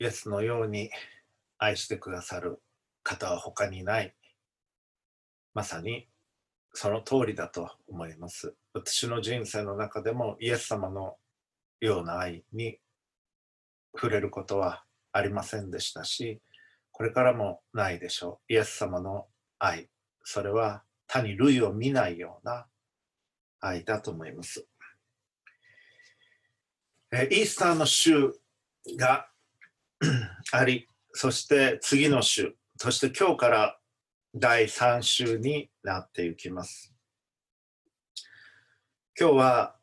イエスのように愛してくださる方は他にない。まさにその通りだと思います。私の人生の中でもイエス様のような愛に触れることはありませんでしたし、これからもないでしょう。イエス様の愛、それは他に類を見ないような愛だと思います。イースターの週が あり、そして次の週、そして今日から第3週になっていきます。今日は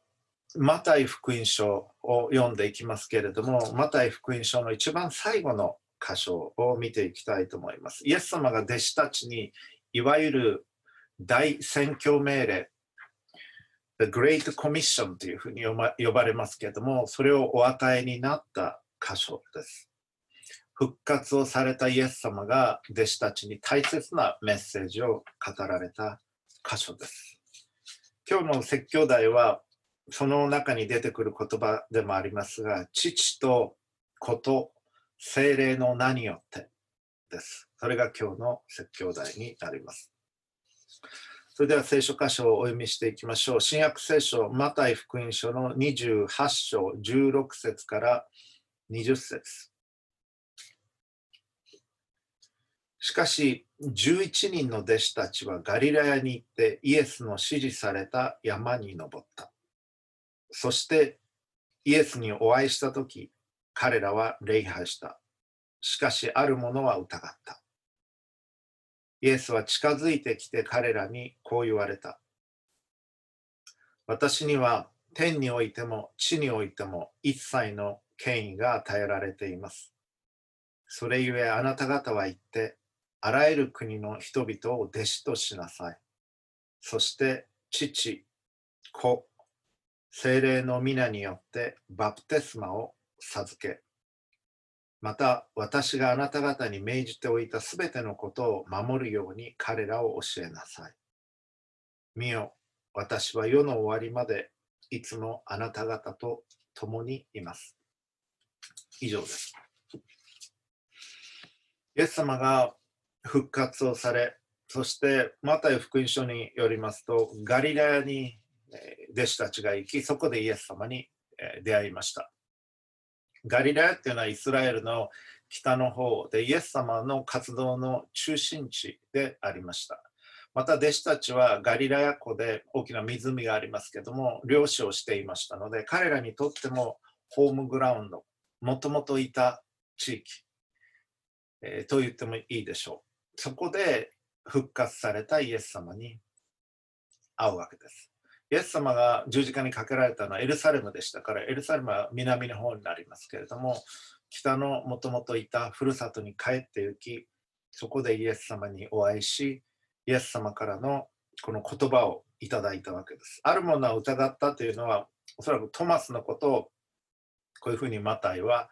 マタイ福音書を読んでいきますけれども、マタイ福音書の一番最後の箇所を見ていきたいと思います。イエス様が弟子たちにいわゆる大宣教命令、The Great Commission というふうに呼ばれますけれども、それをお与えになった箇所です。復活をされたイエス様が弟子たちに大切なメッセージを語られた箇所です。今日の説教題はその中に出てくる言葉でもありますが、父と子と精霊の名によってです。それが今日の説教題になります。それでは聖書箇所をお読みしていきましょう。新約聖書、マタイ福音書の28章16節から20節しかし、11人の弟子たちはガリラヤに行ってイエスの指示された山に登った。そしてイエスにお会いしたとき、彼らは礼拝した。しかし、ある者は疑った。イエスは近づいてきて彼らにこう言われた。私には天においても地においても一切の権威が与えられています。それゆえあなた方は言って、あらゆる国の人々を弟子としなさい。そして父、子、精霊の皆によってバプテスマを授け、また私があなた方に命じておいたすべてのことを守るように彼らを教えなさい。見よ、私は世の終わりまでいつもあなた方と共にいます。以上です。イエス様が復活をされ、そしてマタイ福音書によりますと、ガリラヤに弟子たちが行き、そこでイエス様に出会いました。ガリラヤっていうのはイスラエルの北の方でイエス様の活動の中心地でありました。また弟子たちはガリラヤ湖で大きな湖がありますけども漁師をしていましたので彼らにとってもホームグラウンドもともといた地域、えー、と言ってもいいでしょう。そこで復活されたイエス様に会うわけです。イエス様が十字架にかけられたのはエルサレムでしたから、エルサレムは南の方になりますけれども、北のもともといたふるさとに帰って行き、そこでイエス様にお会いし、イエス様からのこの言葉をいただいたわけです。あるものは疑ったというのは、おそらくトマスのことをこういうふうにマタイは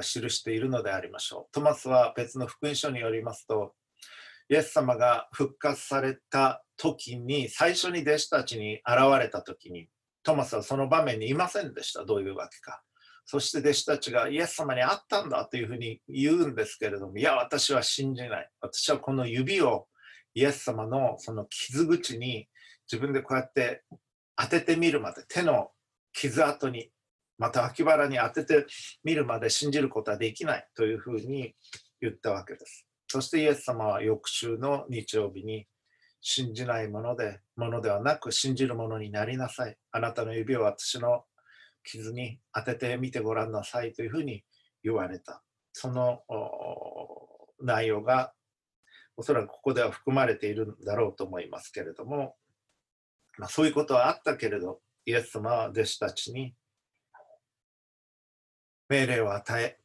記しているのでありましょう。トマスは別の福音書によりますと、イエス様が復活された時に、最初に弟子たちに現れた時に、トマスはその場面にいませんでした。どういうわけか。そして弟子たちがイエス様に会ったんだというふうに言うんですけれども、いや、私は信じない。私はこの指をイエス様のその傷口に自分でこうやって当ててみるまで、手の傷跡に、また脇腹に当ててみるまで信じることはできないというふうに言ったわけです。そしてイエス様は翌週の日曜日に信じないもので、ものではなく信じるものになりなさい。あなたの指を私の傷に当ててみてごらんなさいというふうに言われた。その内容がおそらくここでは含まれているんだろうと思いますけれども、まあ、そういうことはあったけれど、イエス様は弟子たちに命令を与え、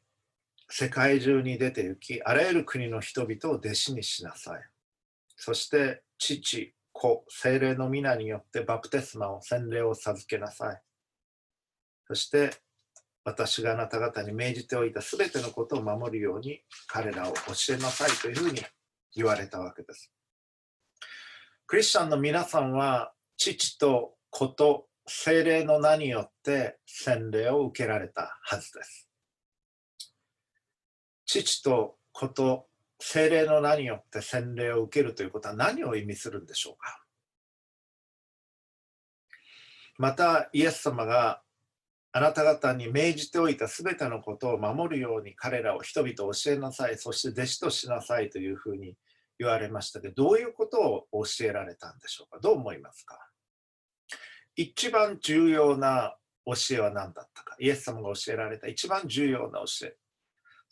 世界中に出て行き、あらゆる国の人々を弟子にしなさい。そして、父、子、精霊の皆によってバプテスマを洗礼を授けなさい。そして、私があなた方に命じておいたすべてのことを守るように彼らを教えなさいというふうに言われたわけです。クリスチャンの皆さんは父と子と精霊の名によって洗礼を受けられたはずです。父と子と精霊の名によって洗礼を受けるということは何を意味するんでしょうか？またイエス様があなた方に命じておいたすべてのことを守るように彼らを人々を教えなさい、そして弟子としなさいというふうに言われましたけど、どういうことを教えられたんでしょうか？どう思いますか？一番重要な教えは何だったか？イエス様が教えられた一番重要な教え。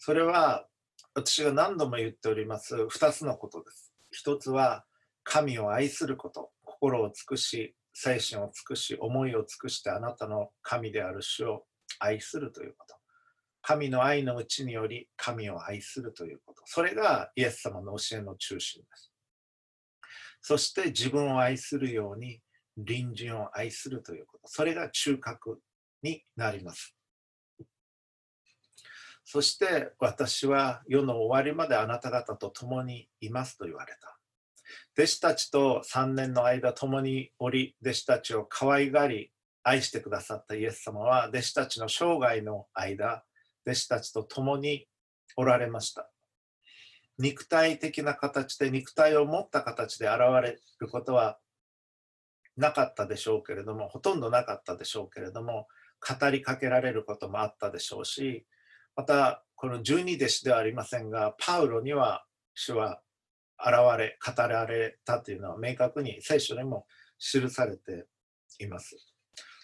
それは私が何度も言っております2つのことです。一つは神を愛すること、心を尽くし、精神を尽くし、思いを尽くしてあなたの神である主を愛するということ。神の愛のうちにより神を愛するということ。それがイエス様の教えの中心です。そして自分を愛するように隣人を愛するということ。それが中核になります。そして私は世の終わりまであなた方と共にいますと言われた。弟子たちと3年の間共におり、弟子たちを可愛がり、愛してくださったイエス様は、弟子たちの生涯の間、弟子たちと共におられました。肉体的な形で、肉体を持った形で現れることはなかったでしょうけれども、ほとんどなかったでしょうけれども、語りかけられることもあったでしょうし、また、この十二弟子ではありませんが、パウロには主は現れ、語られたというのは明確に聖書にも記されています。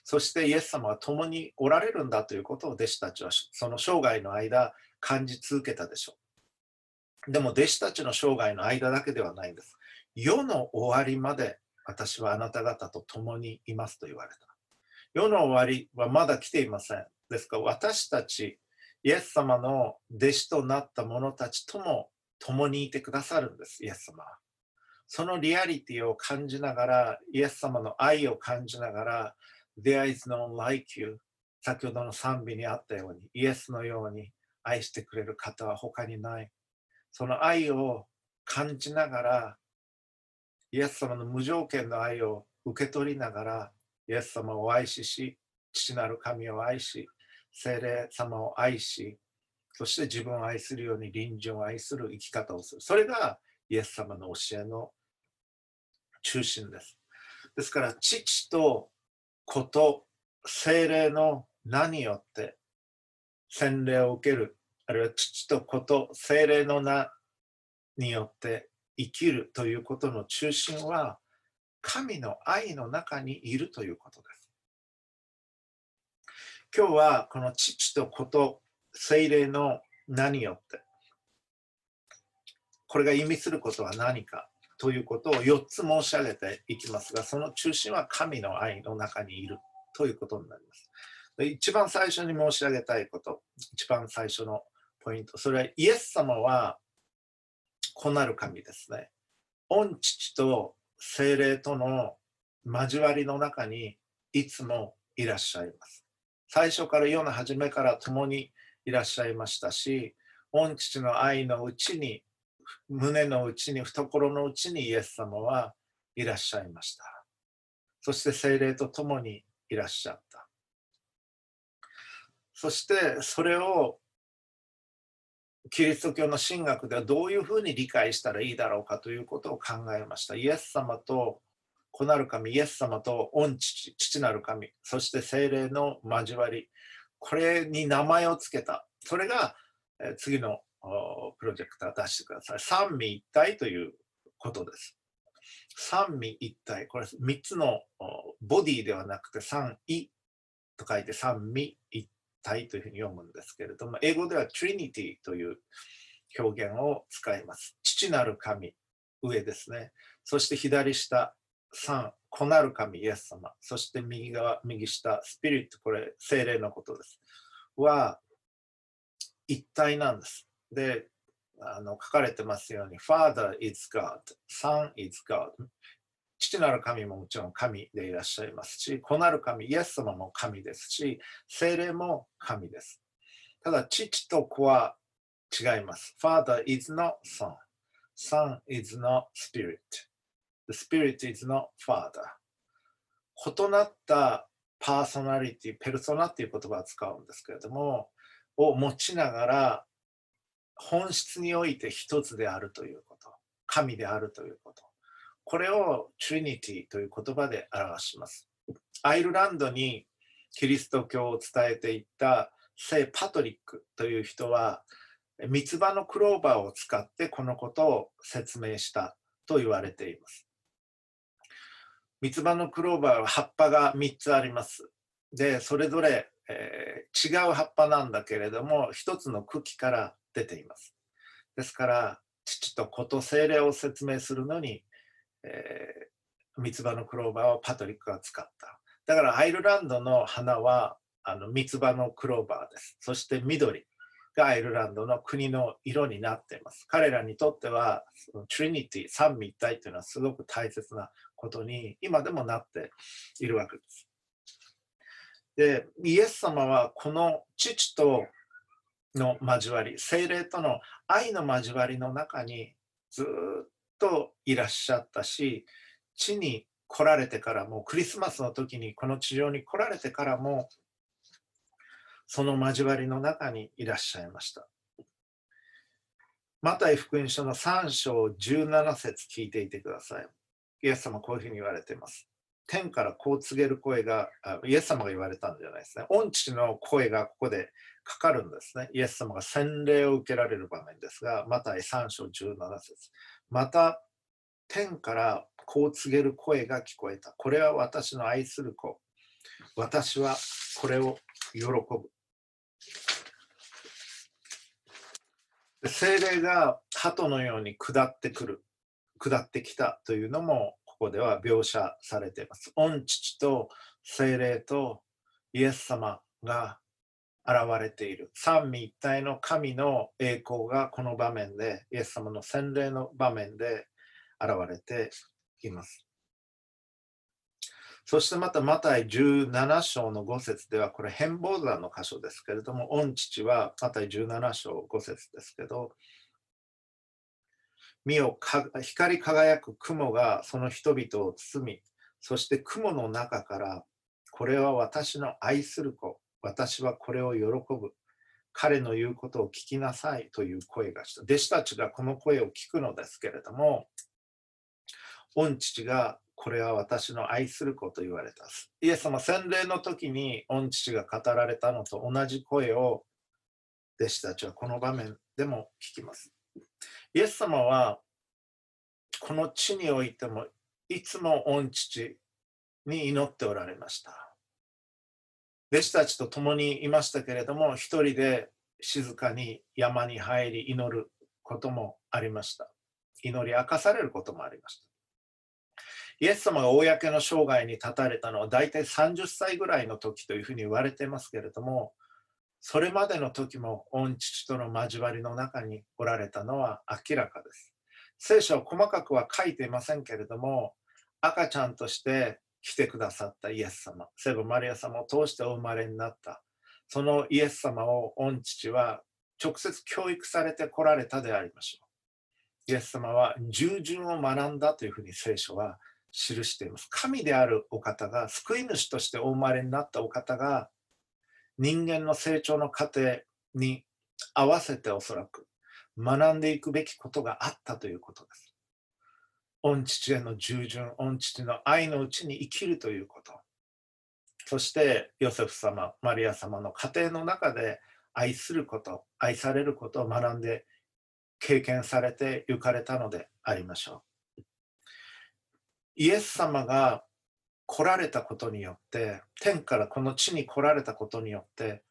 そしてイエス様は共におられるんだということを弟子たちはその生涯の間感じ続けたでしょう。でも弟子たちの生涯の間だけではないんです。世の終わりまで私はあなた方と共にいますと言われた。世の終わりはまだ来ていません。ですから私たち、イエス様の弟子となった者たちとも共にいてくださるんです、イエス様は。そのリアリティを感じながら、イエス様の愛を感じながら、There is no like you 先ほどの賛美にあったように、イエスのように愛してくれる方は他にない。その愛を感じながら、イエス様の無条件の愛を受け取りながら、イエス様を愛しし、父なる神を愛し、聖霊様を愛し、そして自分を愛するように隣人を愛する生き方をする。それがイエス様の教えの中心です。ですから、父と子と精霊の名によって洗礼を受ける、あるいは父と子と精霊の名によって生きるということの中心は、神の愛の中にいるということです。今日はこの父と子と精霊の名によって、これが意味することは何かということを4つ申し上げていきますが、その中心は神の愛の中にいるということになります。一番最初に申し上げたいこと、一番最初のポイント、それはイエス様は子なる神ですね。御父と精霊との交わりの中にいつもいらっしゃいます。最初から世の初めから共にいらっしゃいましたし、御父の愛のうちに、胸のうちに、懐のうちにイエス様はいらっしゃいました。そして精霊と共にいらっしゃった。そしてそれをキリスト教の神学ではどういうふうに理解したらいいだろうかということを考えました。イエス様と子なる神、イエス様と御父、父なる神、そして精霊の交わり、これに名前をつけた。それが、次のプロジェクター出してください。三位一体ということです。三位一体。これ3つのボディではなくて三位と書いて三位一体というふうに読むんですけれども、英語では Trinity という表現を使います。父なる神、上ですね。そして左下、3、子なる神、イエス様。そして右側、右下、スピリット、これ、精霊のことです。は、一体なんです。で、あの書かれてますように、Father is God, Son is God。父なる神ももちろん神でいらっしゃいますし、子なる神、イエス様も神ですし、精霊も神です。ただ、父と子は違います。Father is not Son. Son is not Spirit. The Spirit is not Father. 異なったパーソナリティ、ペルソナっていう言葉を使うんですけれども、を持ちながら本質において一つであるということ、神であるということ。これをトリニティという言葉で表します。アイルランドにキリスト教を伝えていった聖パトリックという人は三つ葉のクローバーを使ってこのことを説明したと言われています。三つ葉のクローバーは葉っぱが3つあります。で、それぞれ、えー、違う葉っぱなんだけれども、一つの茎から出ています。ですから、父と子と精霊を説明するのに、えー、三つ葉のクローバーをパトリックが使った。だからアイルランドの花はあの三つ葉のクローバーです。そして緑がアイルランドの国の色になっています。彼らにとってはそのトリニティ、三位一体というのはすごく大切なことに今でもなっているわけです。で、イエス様はこの父との交わり、精霊との愛の交わりの中にずっといらっしゃったし、地に来られてからも、クリスマスの時にこの地上に来られてからも、その交わりの中にいらっしゃいました。マタイ福音書の3章17節聞いていてください。イエス様こういうふうに言われています。天からこう告げる声が、イエス様が言われたんじゃないですね。御父の声がここでかかるんですね。イエス様が洗礼を受けられる場面ですが、マタイ3章17節また、天からこう告げる声が聞こえた。これは私の愛する子。私はこれを喜ぶ。精霊が鳩のように下ってくる、下ってきたというのもここでは描写されています。御父と精霊とイエス様が現れている。三位一体の神の栄光がこの場面で、イエス様の洗礼の場面で現れています。そしてまた、マタイ17章の5節では、これ変貌山の箇所ですけれども、御父はマタイ17章5節ですけど、見を光り輝く雲がその人々を包み、そして雲の中から、これは私の愛する子、私はこれを喜ぶ。彼の言うことを聞きなさいという声がした。弟子たちがこの声を聞くのですけれども、御父がこれは私の愛する子と言われた。イエス様洗礼の時に御父が語られたのと同じ声を弟子たちはこの場面でも聞きます。イエス様はこの地においてもいつも御父に祈っておられました。弟子たちと共にいましたけれども、一人で静かに山に入り祈ることもありました。祈り明かされることもありました。イエス様が公の生涯に立たれたのは大体30歳ぐらいの時というふうに言われてますけれども、それまでの時も御父との交わりの中におられたのは明らかです。聖書は細かくは書いていませんけれども、赤ちゃんとして来てくださったイエス様、聖母マリア様を通してお生まれになった、そのイエス様を御父は直接教育されてこられたでありましょう。イエス様は従順を学んだというふうに聖書は記しています。神であるお方が、救い主としてお生まれになったお方が、人間の成長の過程に合わせておそらく学んでいくべきことがあったということです。御父への従順、御父の愛のうちに生きるということ。そしてヨセフ様、マリア様の家庭の中で愛すること、愛されることを学んで経験されて行かれたのでありましょう。イエス様が来られたことによって、天からこの地に来られたことによって、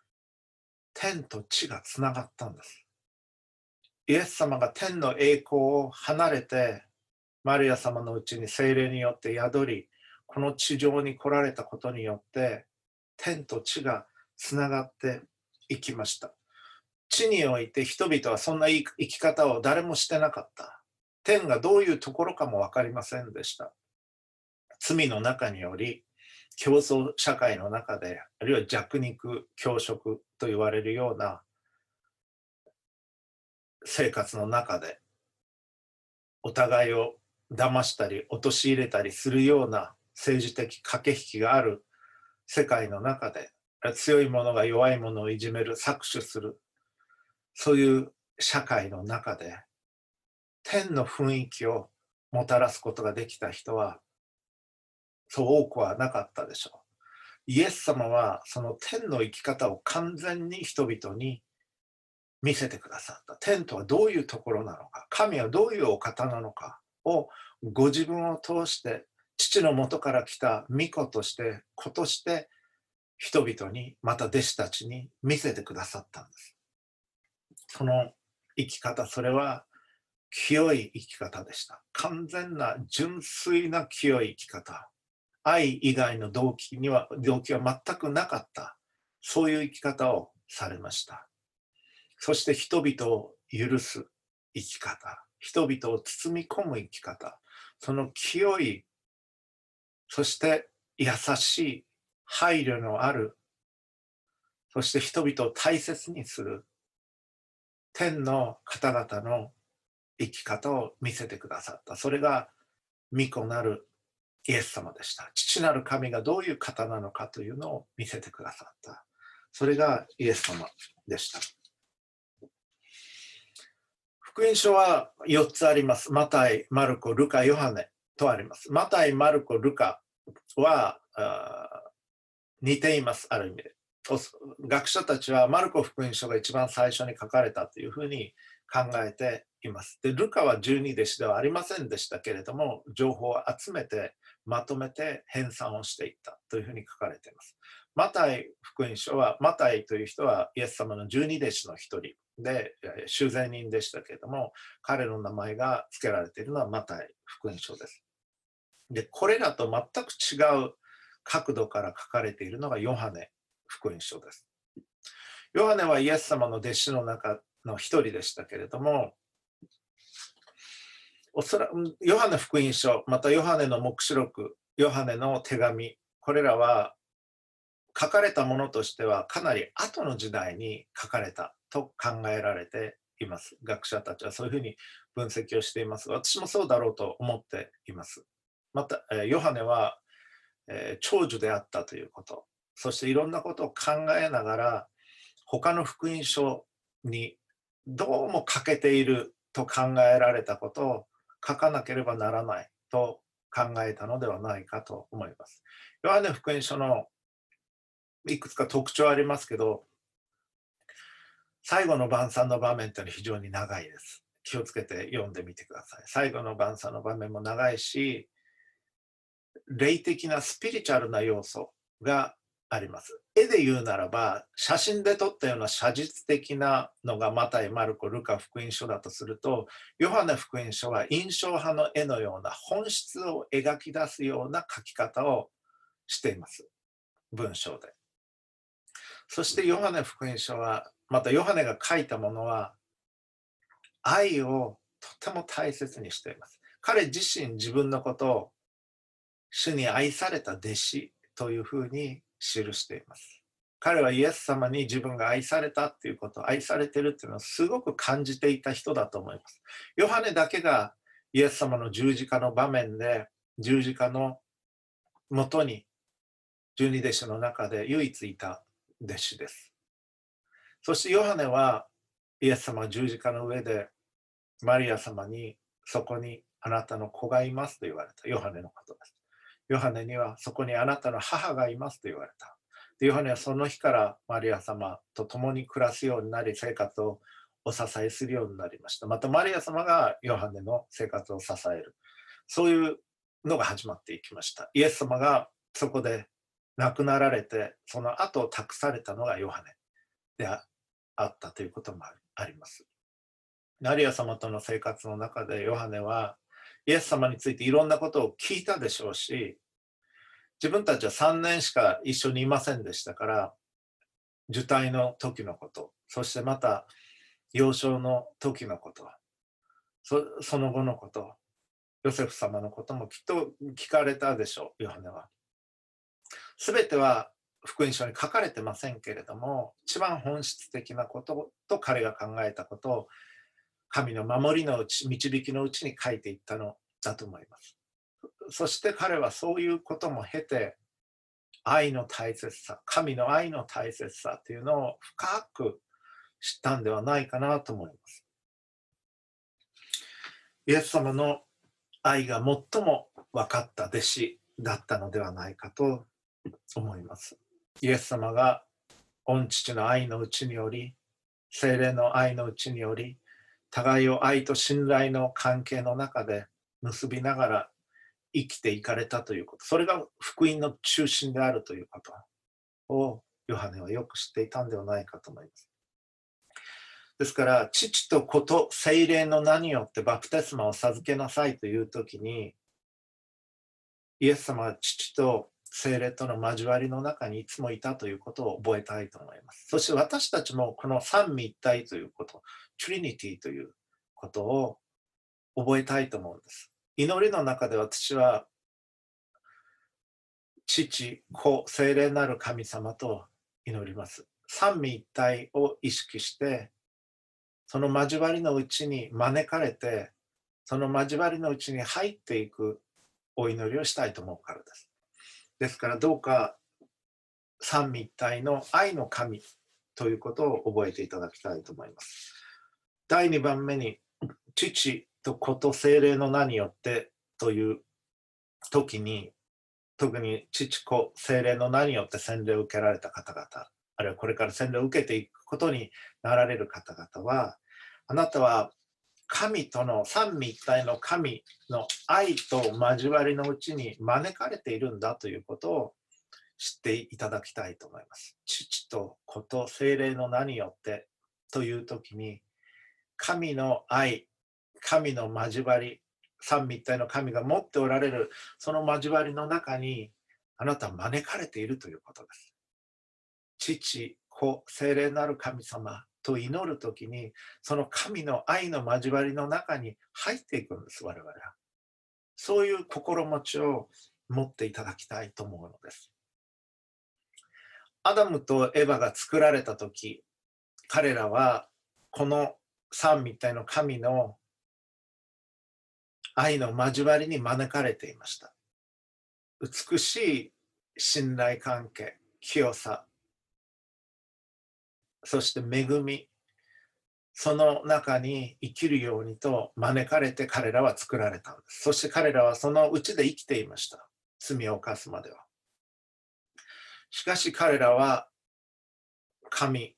天と地がつながったんです。イエス様が天の栄光を離れて、マリア様のうちに精霊によって宿り、この地上に来られたことによって、天と地がつながっていきました。地において人々はそんな生き方を誰もしてなかった。天がどういうところかも分かりませんでした。罪の中により競争社会の中であるいは弱肉強食と言われるような生活の中でお互いを騙したり陥れたりするような政治的駆け引きがある世界の中で強い者が弱い者をいじめる搾取するそういう社会の中で天の雰囲気をもたらすことができた人はそう多くはなかったでしょう。イエス様はその天の生き方を完全に人々に見せてくださった。天とはどういうところなのか、神はどういうお方なのかをご自分を通して父のもとから来た御子として子として人々にまた弟子たちに見せてくださったんです。その生き方、それは清い生き方でした。完全な純粋な清い生き方。愛以外の動機には、動機は全くなかった。そういう生き方をされました。そして人々を許す生き方。人々を包み込む生き方。その清い、そして優しい、配慮のある、そして人々を大切にする天の方々の生き方を見せてくださった。それが御子なるイエス様でした。父なる神がどういう方なのかというのを見せてくださった。それがイエス様でした。福音書は4つあります。マタイ、マルコ、ルカ、ヨハネとあります。マタイ、マルコ、ルカは似ています、ある意味で。学者たちはマルコ福音書が一番最初に書かれたというふうに考えています。で、ルカは十二弟子ではありませんでしたけれども、情報を集めて、まとめて編纂をしていったというふうに書かれています。マタイ福音書は、マタイという人はイエス様の十二弟子の一人で、修繕人でしたけれども、彼の名前が付けられているのはマタイ福音書です。で、これらと全く違う角度から書かれているのがヨハネ福音書です。ヨハネはイエス様の弟子の中の一人でしたけれども、おそらくヨハネ福音書、またヨハネの黙示録、ヨハネの手紙、これらは書かれたものとしてはかなり後の時代に書かれたと考えられています。学者たちはそういうふうに分析をしています。私もそうだろうと思っています。また、ヨハネは、長寿であったということ、そしていろんなことを考えながら、他の福音書にどうも欠けていると考えられたことを書かなければならないと考えたのではないかと思います。ヨハネ福音書のいくつか特徴ありますけど、最後の晩餐の場面というのは非常に長いです。気をつけて読んでみてください。最後の晩餐の場面も長いし、霊的なスピリチュアルな要素があります。絵で言うならば、写真で撮ったような写実的なのがマタイ、マルコ、ルカ福音書だとすると、ヨハネ福音書は印象派の絵のような本質を描き出すような書き方をしています。文章で。そしてヨハネ福音書は、またヨハネが書いたものは、愛をとても大切にしています。彼自身自分のことを主に愛された弟子というふうに記しています。彼はイエス様に自分が愛されたっていうこと、愛されてるっていうのをすごく感じていた人だと思います。ヨハネだけがイエス様の十字架の場面で十字架のもとに十二弟子の中で唯一いた弟子です。そしてヨハネはイエス様は十字架の上でマリア様にそこにあなたの子がいますと言われたヨハネのことです。ヨハネにはそこにあなたの母がいますと言われた。でヨハネはその日からマリア様と共に暮らすようになり生活をお支えするようになりました。またマリア様がヨハネの生活を支える。そういうのが始まっていきました。イエス様がそこで亡くなられて、その後託されたのがヨハネであったということもあります。マリア様との生活の中でヨハネはイエス様についていろんなことを聞いたでしょうし、自分たちは3年しか一緒にいませんでしたから、受胎の時のこと、そしてまた幼少の時のこと、その後のこと、ヨセフ様のこともきっと聞かれたでしょう、ヨハネは。すべては福音書に書かれてませんけれども、一番本質的なことと彼が考えたことを神の守りのうち、導きのうちに書いていったのだと思います。そして彼はそういうことも経て、愛の大切さ、神の愛の大切さというのを深く知ったんではないかなと思います。イエス様の愛が最も分かった弟子だったのではないかと思います。イエス様が御父の愛のうちにより、精霊の愛のうちにより、互いを愛と信頼の関係の中で結びながら生きていかれたということ、それが福音の中心であるということをヨハネはよく知っていたんではないかと思います。ですから、父と子と精霊の名によってバプテスマを授けなさいというときに、イエス様は父と精霊との交わりの中にいつもいたということを覚えたいと思います。そして私たちもこの三位一体ということ、トリニティということを覚えたいと思うんです。祈りの中で私は父、子、精霊なる神様と祈ります。三位一体を意識してその交わりのうちに招かれて、その交わりのうちに入っていくお祈りをしたいと思うからです。ですからどうか三位一体の愛の神ということを覚えていただきたいと思います。第2番目に、父と子と精霊の名によってという時に、特に父子精霊の名によって洗礼を受けられた方々、あるいはこれから洗礼を受けていくことになられる方々は、あなたは神との三位一体の神の愛と交わりのうちに招かれているんだということを知っていただきたいと思います。父と子と精霊の名によってという時に神の愛、神の交わり、三位一体の神が持っておられるその交わりの中にあなたは招かれているということです。父、子、精霊なる神様と祈るときに、その神の愛の交わりの中に入っていくんです、我々は。そういう心持ちを持っていただきたいと思うのです。アダムとエヴァが作られたとき、彼らはこの三みたいの神の愛の交わりに招かれていました。美しい信頼関係、清さ、そして恵み、その中に生きるようにと招かれて彼らは作られたんです。そして彼らはそのうちで生きていました。罪を犯すまでは。しかし彼らは神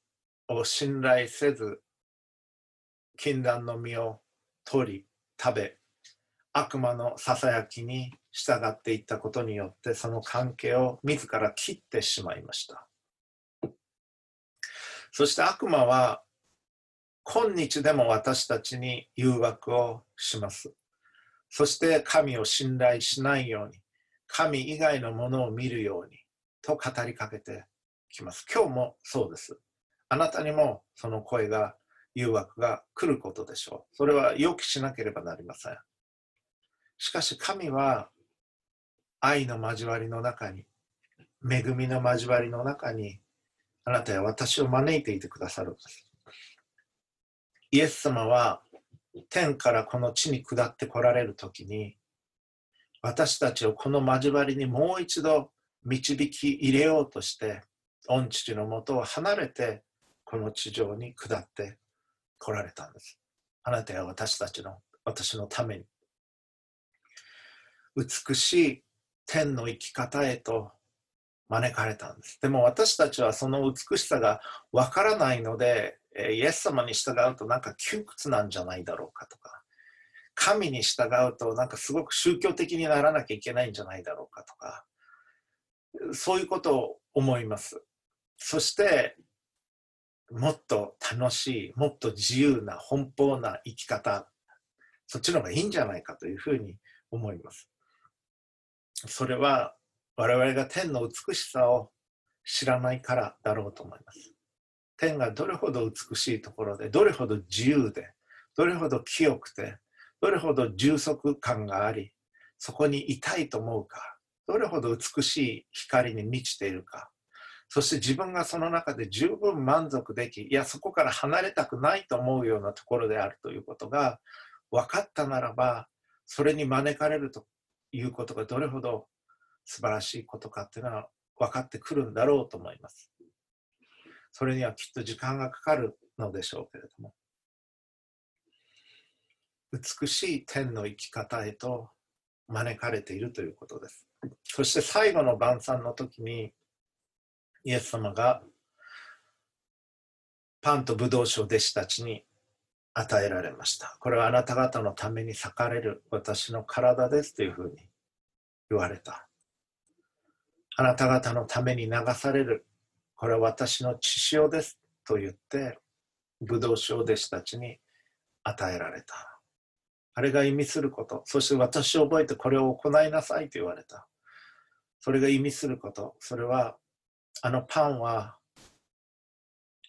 を信頼せず、禁断の実を取り、食べ、悪魔のささやきに従っていったことによって、その関係を自ら切ってしまいました。そして悪魔は今日でも私たちに誘惑をします。そして神を信頼しないように、神以外のものを見るようにと語りかけてきます。今日もそうです。あなたにもその声が、誘惑が来ることでしょう。それは予期しなければなりません。しかし神は愛の交わりの中に、恵みの交わりの中にあなたや私を招いていてくださる。イエス様は天からこの地に下ってこられる時に私たちをこの交わりにもう一度導き入れようとして御父のもとを離れてこの地上に下ってこられたんです。あなたや私たちの私のために美しい天の生き方へと招かれたんです。でも私たちはその美しさがわからないので、イエス様に従うとなんか窮屈なんじゃないだろうかとか、神に従うとなんかすごく宗教的にならなきゃいけないんじゃないだろうかとか、そういうことを思います。そして、もっと楽しい、もっと自由な、奔放な生き方、そっちの方がいいんじゃないかというふうに思います。それは我々が天の美しさを知らないからだろうと思います。天がどれほど美しいところで、どれほど自由で、どれほど清くて、どれほど充足感があり、そこにいたいと思うか、どれほど美しい光に満ちているか、そして自分がその中で十分満足でき、いや、そこから離れたくないと思うようなところであるということが分かったならば、それに招かれるということがどれほど素晴らしいことかっていうのは分かってくるんだろうと思います。それにはきっと時間がかかるのでしょうけれども。美しい天の生き方へと招かれているということです。そして最後の晩餐の時に、イエス様がパンとブドウ酒を弟子たちに与えられました。これはあなた方のために裂かれる私の体ですというふうに言われた。あなた方のために流される、これは私の血潮ですと言って、ブドウ酒を弟子たちに与えられた。あれが意味すること、そして私を覚えてこれを行いなさいと言われた。それが意味すること、それは、あのパンは、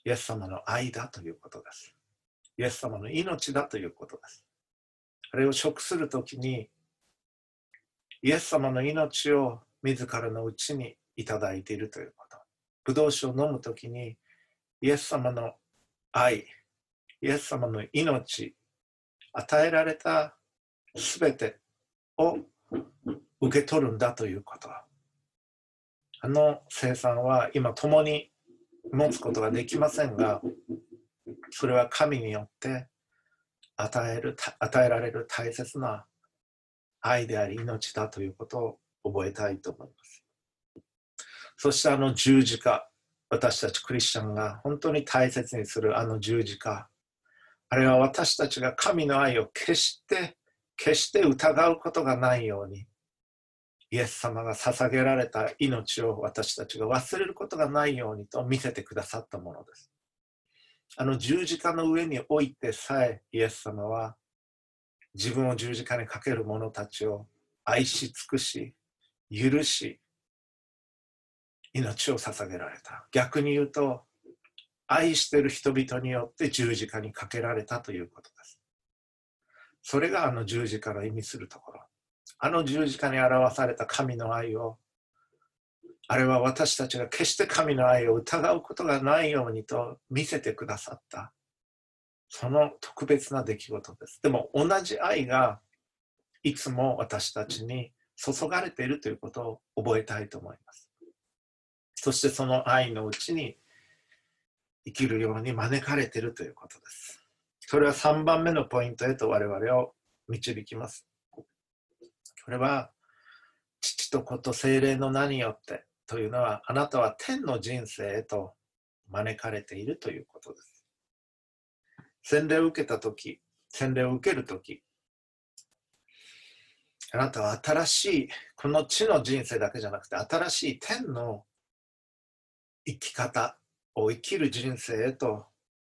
イエス様の愛だということです。イエス様の命だということです。あれを食するときに、イエス様の命を自らのうちにいただいているということ。ブドウ酒を飲むときに、イエス様の愛、イエス様の命、与えられたすべてを受け取るんだということ。あの生産は今共に持つことができませんが、それは神によって与える与えられる大切な愛であり命だということを覚えたいと思います。そしてあの十字架、私たちクリスチャンが本当に大切にするあの十字架、あれは私たちが神の愛を決して決して疑うことがないようにイエス様が捧げられた命を私たちが忘れることがないようにと見せてくださったものです。あの十字架の上においてさえイエス様は自分を十字架にかける者たちを愛し尽くし許し命を捧げられた。逆に言うと愛してる人々によって十字架にかけられたということです。それがあの十字架の意味するところ。あの十字架に表された神の愛をあれは私たちが決して神の愛を疑うことがないようにと見せてくださった。その特別な出来事です。でも同じ愛がいつも私たちに注がれているということを覚えたいと思います。そしてその愛のうちに生きるように招かれているということです。それは3番目のポイントへと我々を導きます。これは父と子と精霊の名によってというのは、あなたは天の人生へと招かれているということです。洗礼を受けたとき、洗礼を受けるとき、あなたは新しい、この地の人生だけじゃなくて、新しい天の生き方を生きる人生へと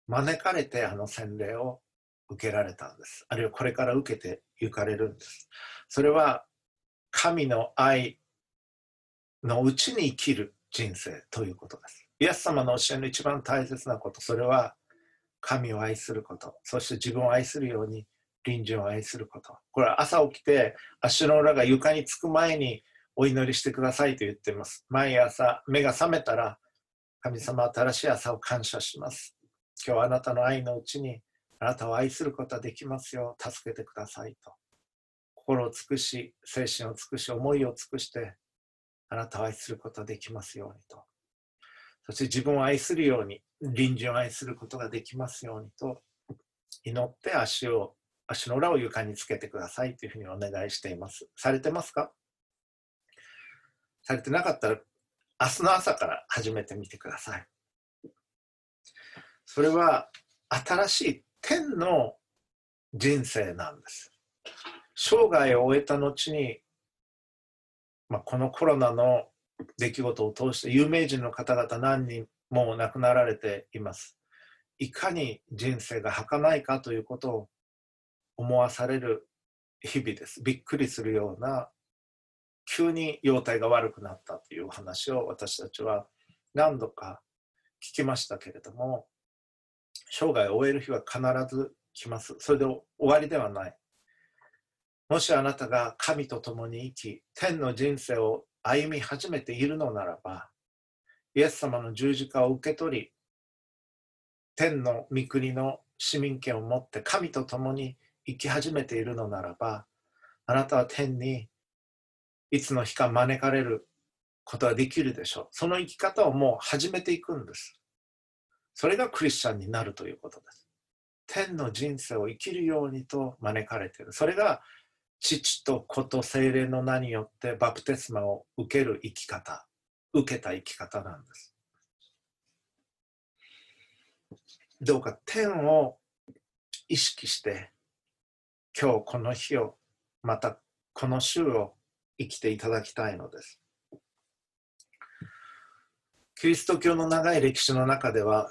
招かれて、あの洗礼を受けられたんです。あるいはこれから受けて行かれるんです。それは神の愛のうちに生きる人生ということです。イエス様の教えの一番大切なこと、それは神を愛すること、そして自分を愛するように隣人を愛すること。これは朝起きて足の裏が床につく前にお祈りしてくださいと言っています。毎朝目が覚めたら神様は新しい朝を感謝します。今日はあなたの愛のうちにあなたを愛することができますよ。助けてくださいと。心を尽くし、精神を尽くし、思いを尽くしてあなたを愛することができますようにと。そして自分を愛するように、隣人を愛することができますようにと祈って足を、足の裏を床につけてくださいというふうにお願いしています。されてますか？されてなかったら、明日の朝から始めてみてください。それは新しい天の人生なんです。生涯を終えた後にまあ、このコロナの出来事を通して有名人の方々何人も亡くなられています。いかに人生が儚いかということを思わされる日々です。びっくりするような急に容態が悪くなったという話を私たちは何度か聞きましたけれども生涯を終える日は必ず来ます。それで終わりではない。もしあなたが神と共に生き、天の人生を歩み始めているのならば、イエス様の十字架を受け取り、天の御国の市民権を持って神と共に生き始めているのならば、あなたは天にいつの日か招かれることができるでしょう。その生き方をもう始めていくんです。それがクリスチャンになるということです。天の人生を生きるようにと招かれているそれが父と子と精霊の名によってバプテスマを受ける生き方受けた生き方なんですどうか天を意識して今日この日をまたこの週を生きていただきたいのです。キリスト教の長い歴史の中では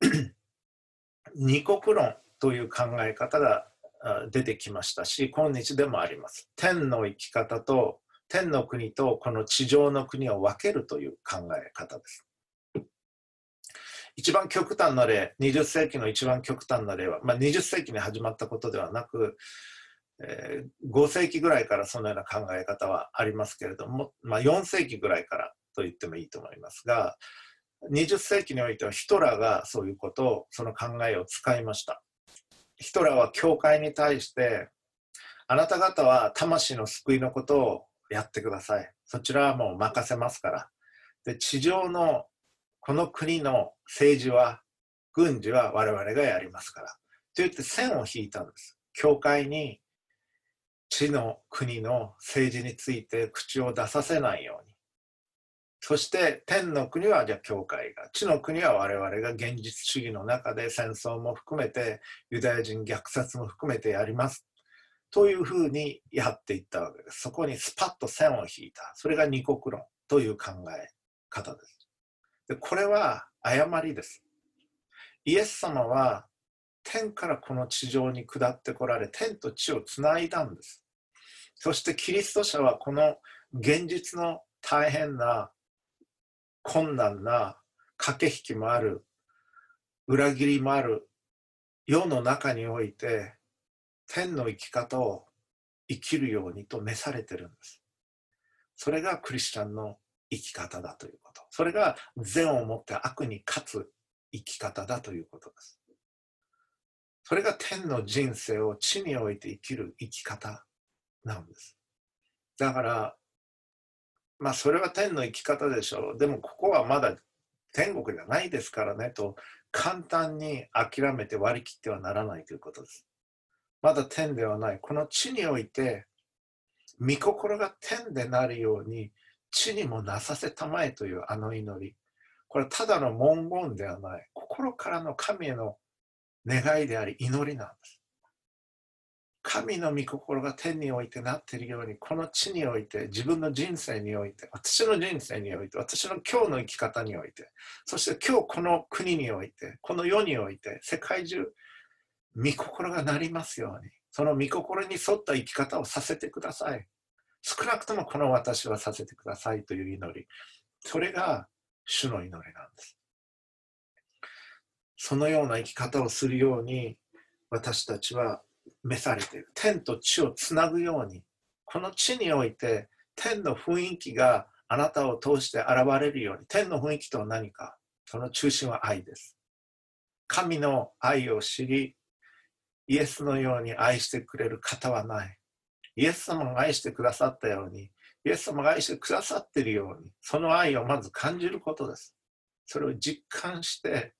二国論という考え方が出てきましたし今日でもあります。天の生き方と天の国とこの地上の国を分けるという考え方です。一番極端な例、20世紀の一番極端な例は、まあ、20世紀に始まったことではなく、えー、5世紀ぐらいからそのような考え方はありますけれども、まあ、4世紀ぐらいからと言ってもいいと思いますが、20世紀においてはヒトラーがそういうことを、その考えを使いました。ヒトラーは教会に対して、あなた方は魂の救いのことをやってください。そちらはもう任せますから。で地上のこの国の政治は、軍事は我々がやりますから。と言って線を引いたんです。教会に地の国の政治について口を出させないように。そして天の国はじゃあ教会が、地の国は我々が現実主義の中で戦争も含めてユダヤ人虐殺も含めてやります。というふうにやっていったわけです。そこにスパッと線を引いた。それが二国論という考え方です。でこれは誤りです。イエス様は天からこの地上に下ってこられ、天と地をつないだんです。そしてキリスト者はこの現実の大変な困難な駆け引きもある裏切りもある世の中において天の生き方を生きるようにと召されてるんです。それがクリスチャンの生き方だということ。それが善をもって悪に勝つ生き方だということです。それが天の人生を地において生きる生き方なんです。だから、まあそれは天の生き方でしょう。でもここはまだ天国じゃないですからねと簡単に諦めて割り切ってはならないということです。まだ天ではない。この地において、御心が天でなるように、地にもなさせたまえというあの祈り。これただの文言ではない。心からの神への願いであり、祈りなんです。神の御心が天においてなっているように、この地において、自分の人生において、私の人生において、私の今日の生き方において、そして今日この国において、この世において、世界中、御心がなりますように、その御心に沿った生き方をさせてください。少なくともこの私はさせてくださいという祈り。それが主の祈りなんです。そのような生き方をするように私たちは召されている。天と地をつなぐように、この地において天の雰囲気があなたを通して現れるように、天の雰囲気とは何か、その中心は愛です。神の愛を知り、イエスのように愛してくれる方はない。イエス様が愛してくださったように、イエス様が愛してくださっているように、その愛をまず感じることです。それを実感して、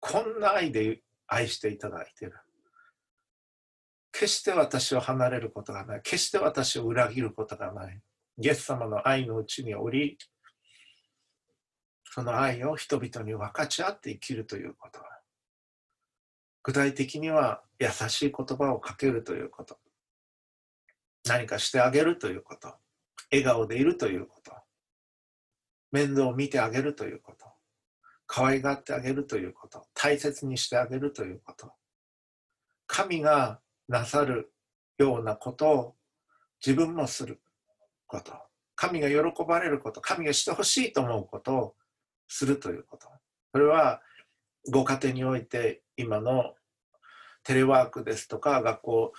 こんな愛で愛していただいている。決して私を離れることがない。決して私を裏切ることがない。イエス様の愛のうちにおり、その愛を人々に分かち合って生きるということ具体的には優しい言葉をかけるということ。何かしてあげるということ。笑顔でいるということ。面倒を見てあげるということ。可愛がってあげるということ。大切にしてあげるということ。神がなさるようなことを自分もすること。神が喜ばれること。神がしてほしいと思うことをするということ。それはご家庭において今のテレワークですとか学校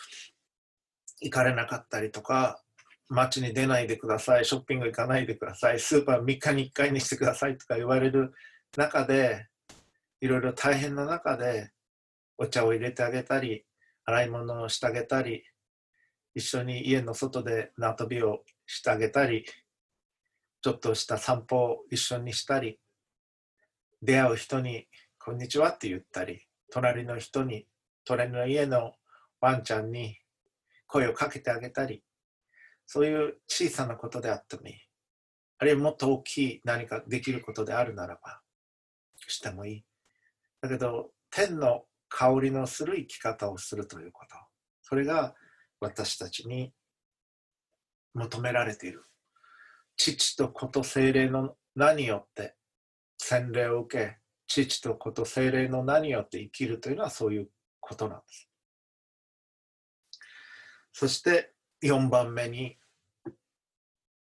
行かれなかったりとか街に出ないでくださいショッピング行かないでくださいスーパー3日に1回にしてくださいとか言われる中でいろいろ大変な中でお茶を入れてあげたり洗い物をしてあげたり一緒に家の外で縄跳びをしてあげたりちょっとした散歩を一緒にしたり出会う人にこんにちはって言ったり、隣の人に隣の家のワンちゃんに声をかけてあげたり、そういう小さなことであってもいい。あるいはもっと大きい何かできることであるならば、してもいい。だけど、天の香りのする生き方をするということ。それが私たちに求められている。父と子と精霊の名によって洗礼を受け、父と子と精霊の名によって生きるというのはそういうことなんです。そして4番目に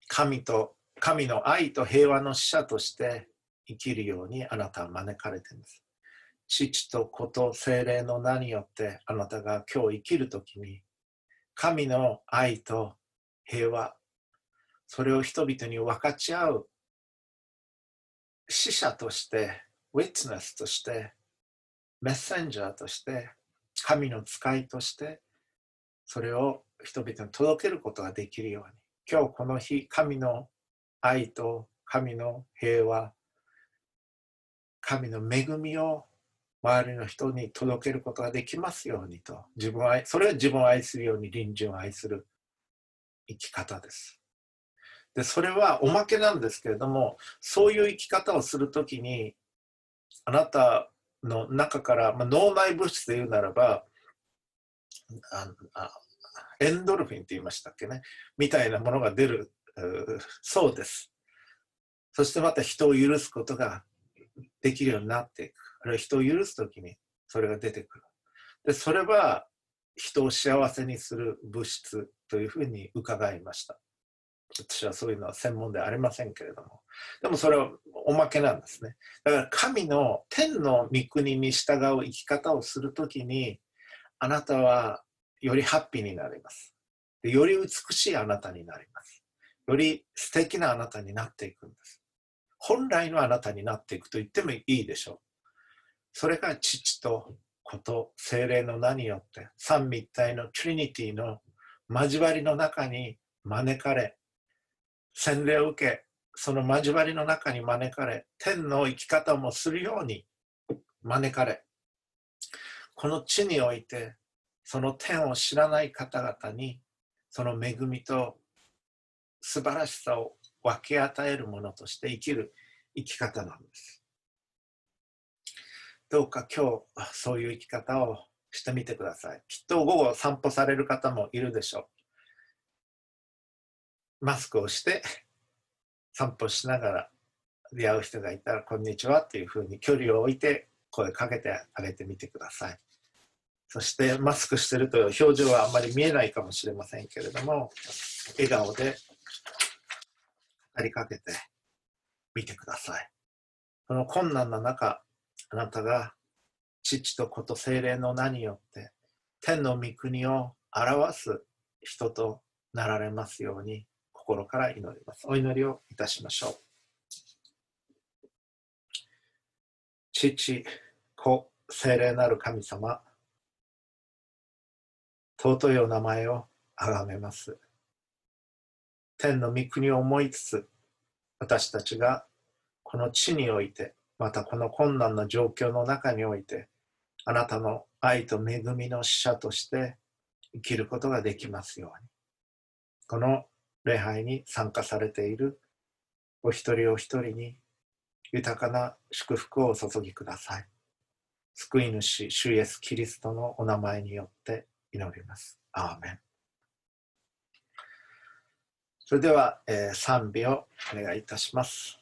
神と神の愛と平和の使者として生きるようにあなたは招かれています。父と子と精霊の名によってあなたが今日生きるときに神の愛と平和それを人々に分かち合う死者としてウィッツネスとしてメッセンジャーとして神の使いとしてそれを人々に届けることができるように。今日この日神の愛と神の平和神の恵みを周りの人に届けることができますようにと自分愛それは自分を愛するように隣人を愛する生き方です。でそれはおまけなんですけれどもそういう生き方をするときにあなたの中から、まあ、脳内物質で言うならばエンドルフィンって言いましたっけね。みたいなものが出るそうです。そしてまた人を許すことができるようになっていく。あるいは人を許す時にそれが出てくる。でそれは人を幸せにする物質というふうに伺いました。私はそういうのは専門ではありませんけれども。でもそれはおまけなんですね。だから神の天の御国に従う生き方をするときにあなたはよりハッピーになります。でより美しいあなたになります。より素敵なあなたになっていくんです。本来のあなたになっていくと言ってもいいでしょう。それが父と子と精霊の名によって三位一体のトリニティの交わりの中に招かれ洗礼を受けその交わりの中に招かれ天の生き方もするように招かれこの地においてその天を知らない方々にその恵みと素晴らしさを分け与えるものとして生きる生き方なんです。どうか今日そういう生き方をしてみてください。きっと午後散歩される方もいるでしょう。マスクをして散歩しながら出会う人がいたら、こんにちはっていうふうに距離を置いて声かけてあげてみてください。そしてマスクしてると表情はあんまり見えないかもしれませんけれども、笑顔で語りかけてみてください。この困難な中、あなたが父と子と精霊の名によって天の御国を表す人となられますように心から祈ります。お祈りをいたしましょう。父、子、聖霊なる神様、尊いお名前を崇めます。天の御国を思いつつ、私たちがこの地において、またこの困難な状況の中において、あなたの愛と恵みの使者として生きることができますように。この礼拝に参加されているお一人お一人に豊かな祝福をお注ぎください。救い主、主イエス・キリストのお名前によって祈ります。アーメン。それでは、えー、賛美をお願いいたします。